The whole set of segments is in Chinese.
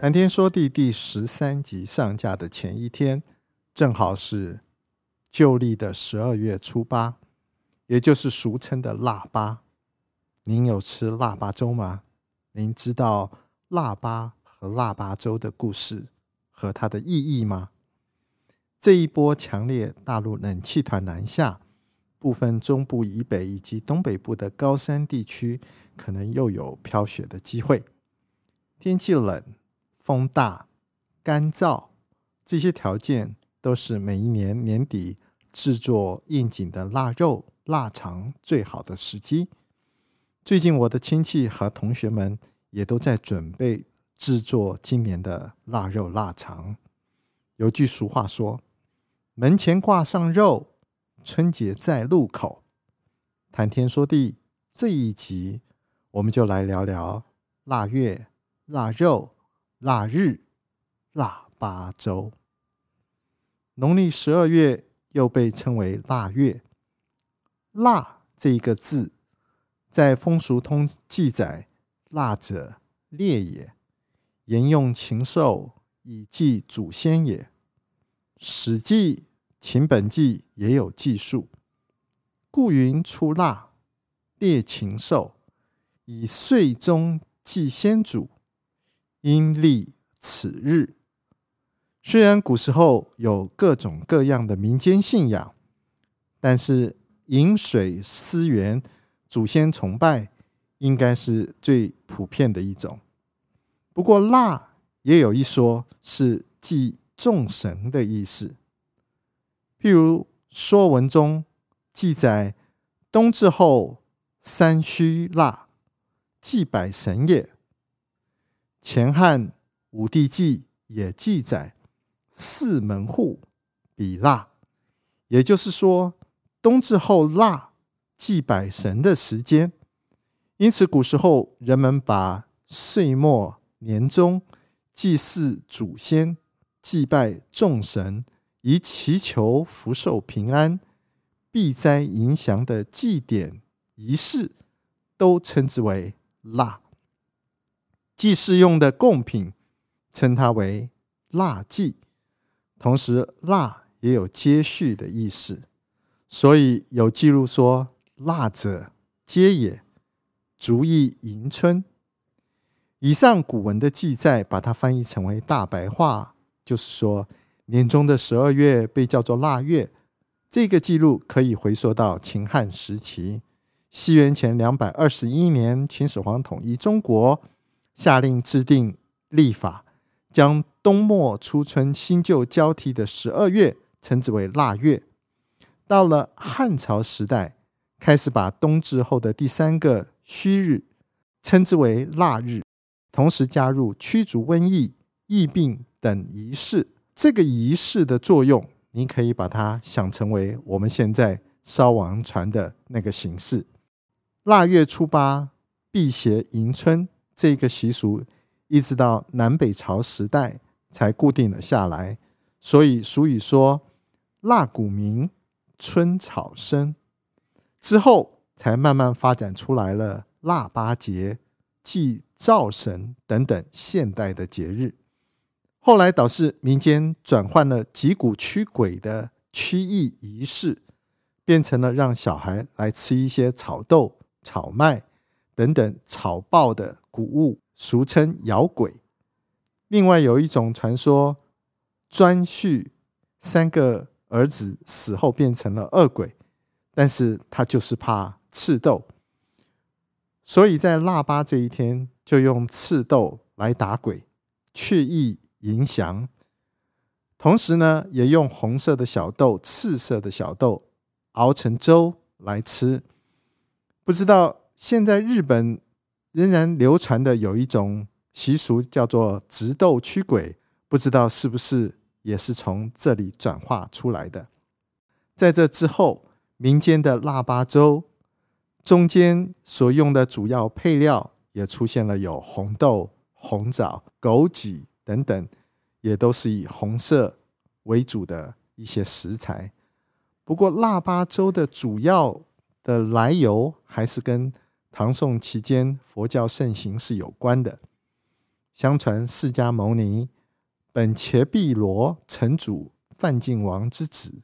谈天说地第十三集上架的前一天，正好是旧历的十二月初八，也就是俗称的腊八。您有吃腊八粥吗？您知道腊八和腊八粥的故事和它的意义吗？这一波强烈大陆冷气团南下，部分中部以北以及东北部的高山地区，可能又有飘雪的机会。天气冷。风大、干燥，这些条件都是每一年年底制作应景的腊肉、腊肠最好的时机。最近，我的亲戚和同学们也都在准备制作今年的腊肉、腊肠。有句俗话说：“门前挂上肉，春节在路口。”谈天说地这一集，我们就来聊聊腊月、腊肉。腊日、腊八粥，农历十二月又被称为腊月。腊这一个字，在风俗通记载：“腊者，烈也，沿用禽兽，以祭祖先也。”《史记·秦本纪》也有记述：“故云出腊，烈禽兽，以岁终祭先祖。”阴历此日，虽然古时候有各种各样的民间信仰，但是饮水思源、祖先崇拜应该是最普遍的一种。不过，腊也有一说是祭众神的意思。譬如《说文》中记载：“冬至后，三须腊，祭百神也。”前汉武帝纪也记载，四门户比腊，也就是说，冬至后腊祭百神的时间。因此，古时候人们把岁末年终祭祀祖先、祭拜众神，以祈求福寿平安、避灾迎祥的祭典仪式，都称之为腊。祭祀用的贡品，称它为腊祭。同时，腊也有接续的意思，所以有记录说：“腊者，接也，足以迎春。”以上古文的记载，把它翻译成为大白话，就是说，年终的十二月被叫做腊月。这个记录可以回溯到秦汉时期，西元前两百二十一年，秦始皇统一中国。下令制定历法，将冬末初春新旧交替的十二月称之为腊月。到了汉朝时代，开始把冬至后的第三个戌日称之为腊日，同时加入驱逐瘟疫、疫病等仪式。这个仪式的作用，你可以把它想成为我们现在烧王船的那个形式。腊月初八，辟邪迎春。这个习俗一直到南北朝时代才固定了下来，所以俗语说“腊谷鸣，春草生”，之后才慢慢发展出来了腊八节、祭灶神等等现代的节日。后来导致民间转换了击鼓驱鬼的驱疫仪式，变成了让小孩来吃一些草豆、草麦等等草爆的。谷物俗称摇鬼。另外有一种传说，顓頊三个儿子死后变成了恶鬼，但是他就是怕赤豆，所以在腊八这一天就用赤豆来打鬼，去意迎祥。同时呢，也用红色的小豆、赤色的小豆熬成粥来吃。不知道现在日本。仍然流传的有一种习俗，叫做执豆驱鬼，不知道是不是也是从这里转化出来的。在这之后，民间的腊八粥中间所用的主要配料也出现了，有红豆、红枣、枸杞等等，也都是以红色为主的一些食材。不过，腊八粥的主要的来由还是跟唐宋期间佛教盛行是有关的。相传释迦牟尼本伽毕罗城主梵净王之子。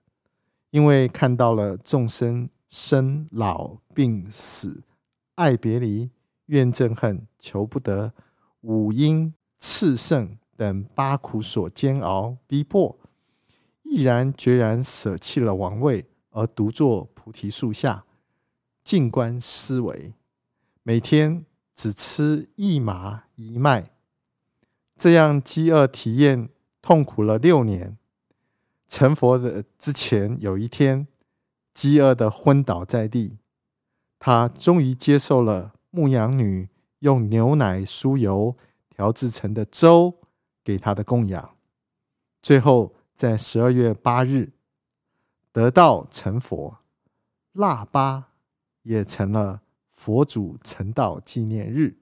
因为看到了众生生老病死、爱别离、怨憎恨、求不得、五阴炽盛等八苦所煎熬逼迫，毅然决然舍弃了王位，而独坐菩提树下，静观思维，每天只吃一麻一麦，这样饥饿体验痛苦了六年。成佛的之前，有一天，饥饿的昏倒在地，他终于接受了牧羊女用牛奶酥油调制成的粥给他的供养，最后在十二月八日得道成佛，腊八也成了佛祖成道纪念日。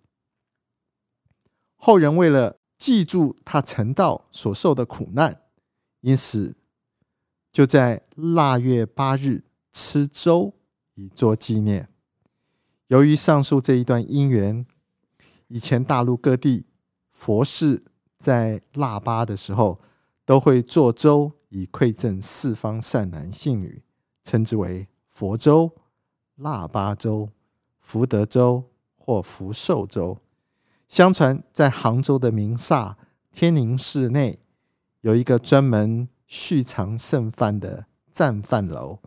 后人为了记住他成道所受的苦难，因此。就在腊月八日吃粥以作纪念。由于上述这一段因缘，以前大陆各地佛事在腊八的时候都会做粥以馈赠四方善男信女，称之为佛粥、腊八粥、福德粥或福寿粥。相传在杭州的名刹天宁寺内有一个专门。蓄藏剩饭的赞饭楼，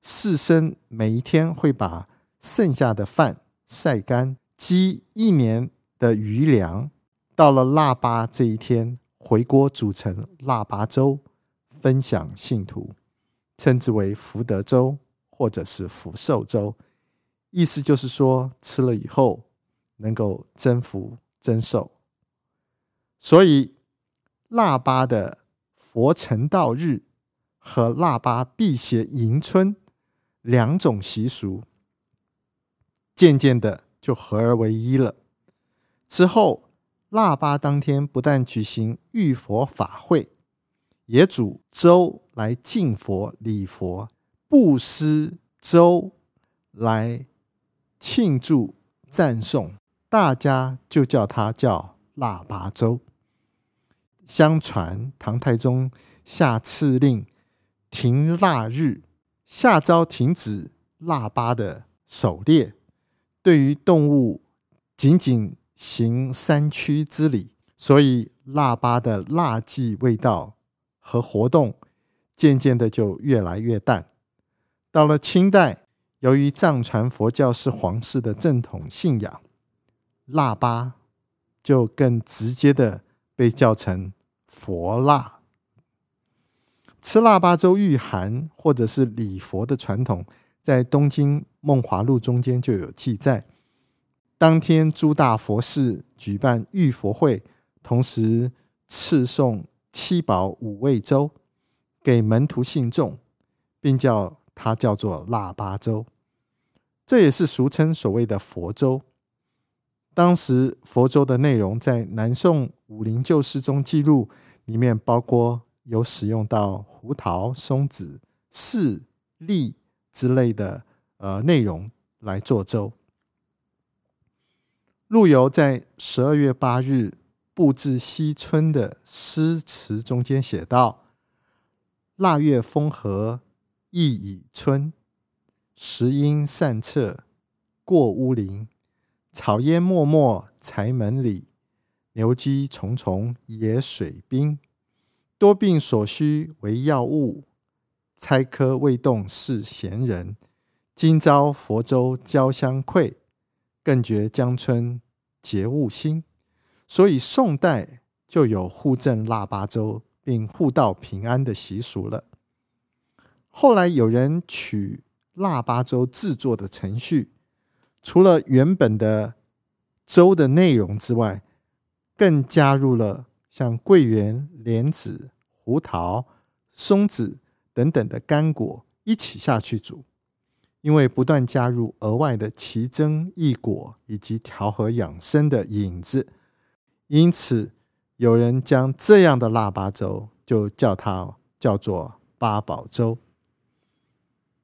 士绅每一天会把剩下的饭晒干，积一年的余粮。到了腊八这一天，回锅煮成腊八粥，分享信徒，称之为福德粥或者是福寿粥。意思就是说，吃了以后能够增福增寿。所以腊八的。佛成道日和腊八辟邪迎春两种习俗，渐渐的就合而为一了。之后，腊八当天不但举行浴佛法会，也煮粥来敬佛礼佛，布施粥来庆祝赞颂，大家就叫它叫腊八粥。相传唐太宗下敕令停腊日，下诏停止腊八的狩猎，对于动物仅仅行三驱之礼，所以腊八的腊祭味道和活动渐渐的就越来越淡。到了清代，由于藏传佛教是皇室的正统信仰，腊八就更直接的被叫成。佛腊，吃腊八粥御寒或者是礼佛的传统，在《东京梦华录》中间就有记载。当天诸大佛寺举办浴佛会，同时赐送七宝五味粥给门徒信众，并叫它叫做腊八粥。这也是俗称所谓的佛粥。当时佛粥的内容在南宋武林旧事中记录，里面包括有使用到胡桃、松子、柿、栗之类的呃内容来做粥。陆游在十二月八日布置西村的诗词中间写道：“腊月风和意已春，石阴善策过乌林。”草烟漠漠柴门里，牛鸡重重野水滨。多病所需为药物，猜科未动是闲人。今朝佛粥交相馈，更觉江春节物新。所以宋代就有互赠腊八粥并互道平安的习俗了。后来有人取腊八粥制作的程序。除了原本的粥的内容之外，更加入了像桂圆、莲子、胡桃、松子等等的干果一起下去煮。因为不断加入额外的奇珍异果以及调和养生的引子，因此有人将这样的腊八粥就叫它叫做八宝粥。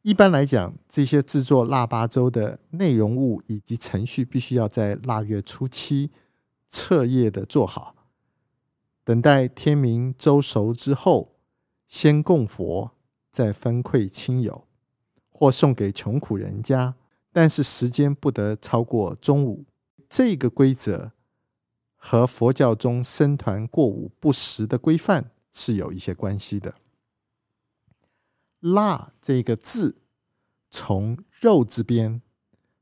一般来讲，这些制作腊八粥的内容物以及程序，必须要在腊月初七彻夜的做好，等待天明粥熟之后，先供佛，再分馈亲友。或送给穷苦人家，但是时间不得超过中午。这个规则和佛教中僧团过午不食的规范是有一些关系的。腊这个字从肉字边，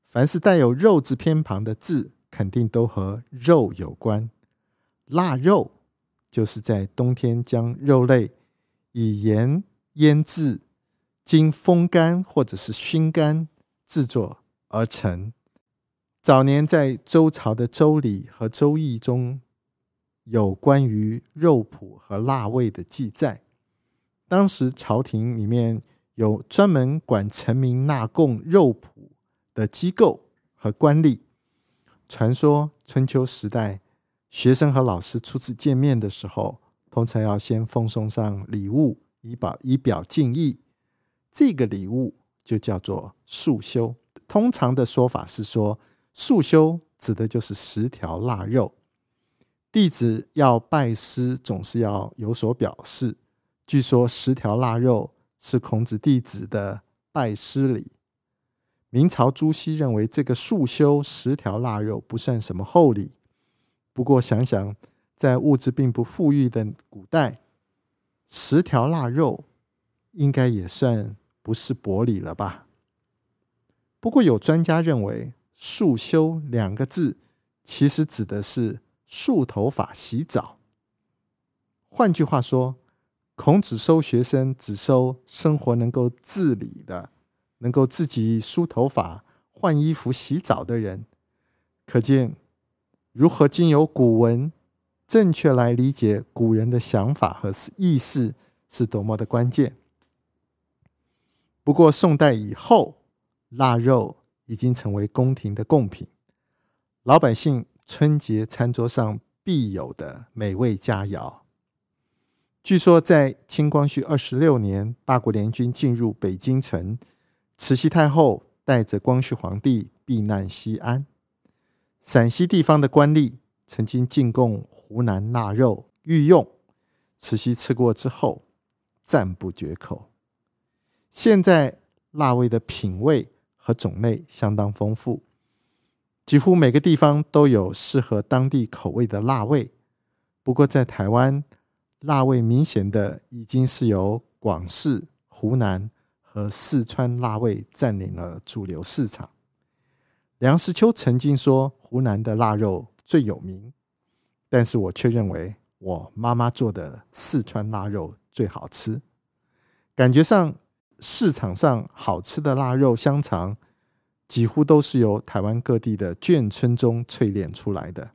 凡是带有肉字偏旁的字，肯定都和肉有关。腊肉就是在冬天将肉类以盐腌制。经风干或者是熏干制作而成。早年在周朝的《周礼》和《周易》中有关于肉脯和腊味的记载。当时朝廷里面有专门管臣民纳贡肉脯的机构和官吏。传说春秋时代，学生和老师初次见面的时候，通常要先奉送上礼物，以表以表敬意。这个礼物就叫做素修。通常的说法是说，素修指的就是十条腊肉。弟子要拜师，总是要有所表示。据说十条腊肉是孔子弟子的拜师礼。明朝朱熹认为这个素修十条腊肉不算什么厚礼。不过想想，在物质并不富裕的古代，十条腊肉应该也算。不是薄礼了吧？不过有专家认为“素修”两个字其实指的是束头发、洗澡。换句话说，孔子收学生只收生活能够自理的、能够自己梳头发、换衣服、洗澡的人。可见，如何经由古文正确来理解古人的想法和意识是多么的关键。不过，宋代以后，腊肉已经成为宫廷的贡品，老百姓春节餐桌上必有的美味佳肴。据说，在清光绪二十六年，八国联军进入北京城，慈禧太后带着光绪皇帝避难西安。陕西地方的官吏曾经进贡湖南腊肉御用，慈禧吃过之后赞不绝口。现在腊味的品味和种类相当丰富，几乎每个地方都有适合当地口味的腊味。不过在台湾，辣味明显的已经是由广式、湖南和四川辣味占领了主流市场。梁实秋曾经说湖南的腊肉最有名，但是我却认为我妈妈做的四川腊肉最好吃，感觉上。市场上好吃的腊肉香肠，几乎都是由台湾各地的眷村中淬炼出来的。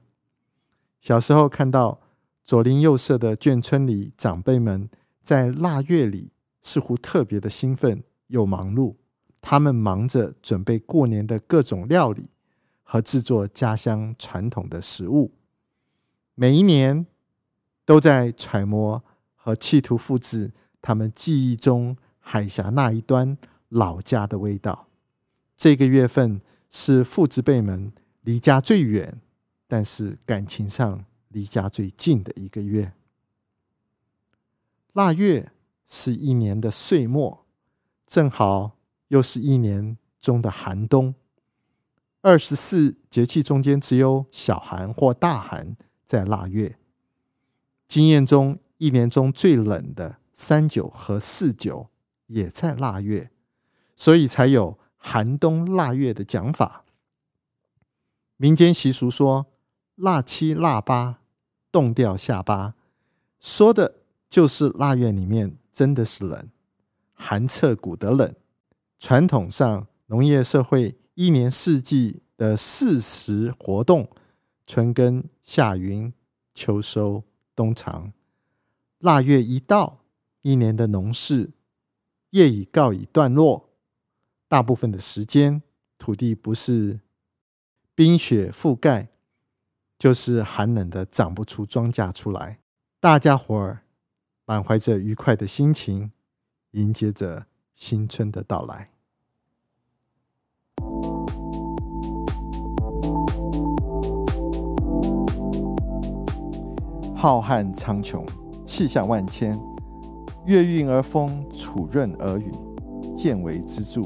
小时候看到左邻右舍的眷村里长辈们在腊月里似乎特别的兴奋又忙碌，他们忙着准备过年的各种料理和制作家乡传统的食物，每一年都在揣摩和企图复制他们记忆中。海峡那一端，老家的味道。这个月份是父执辈们离家最远，但是感情上离家最近的一个月。腊月是一年的岁末，正好又是一年中的寒冬。二十四节气中间只有小寒或大寒在腊月。经验中，一年中最冷的三九和四九。也在腊月，所以才有寒冬腊月的讲法。民间习俗说，腊七腊八冻掉下巴，说的就是腊月里面真的是冷，寒彻骨的冷。传统上，农业社会一年四季的四时活动春耕、夏耘、秋收、冬藏。腊月一到，一年的农事业已告一段落。大部分的时间，土地不是冰雪覆盖，就是寒冷的长不出庄稼出来。大家伙儿满怀着愉快的心情，迎接着新春的到来。浩瀚苍穹，气象万千，月运而风，楚润而雨，见微知著。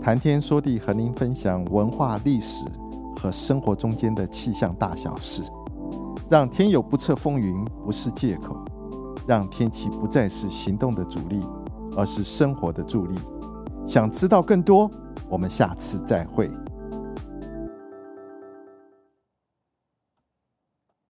谈天说地，和您分享文化、历史和生活中间的气象大小事，让天有不测风云不是借口，让天气不再是行动的阻力，而是生活的助力。想知道更多，我们下次再会。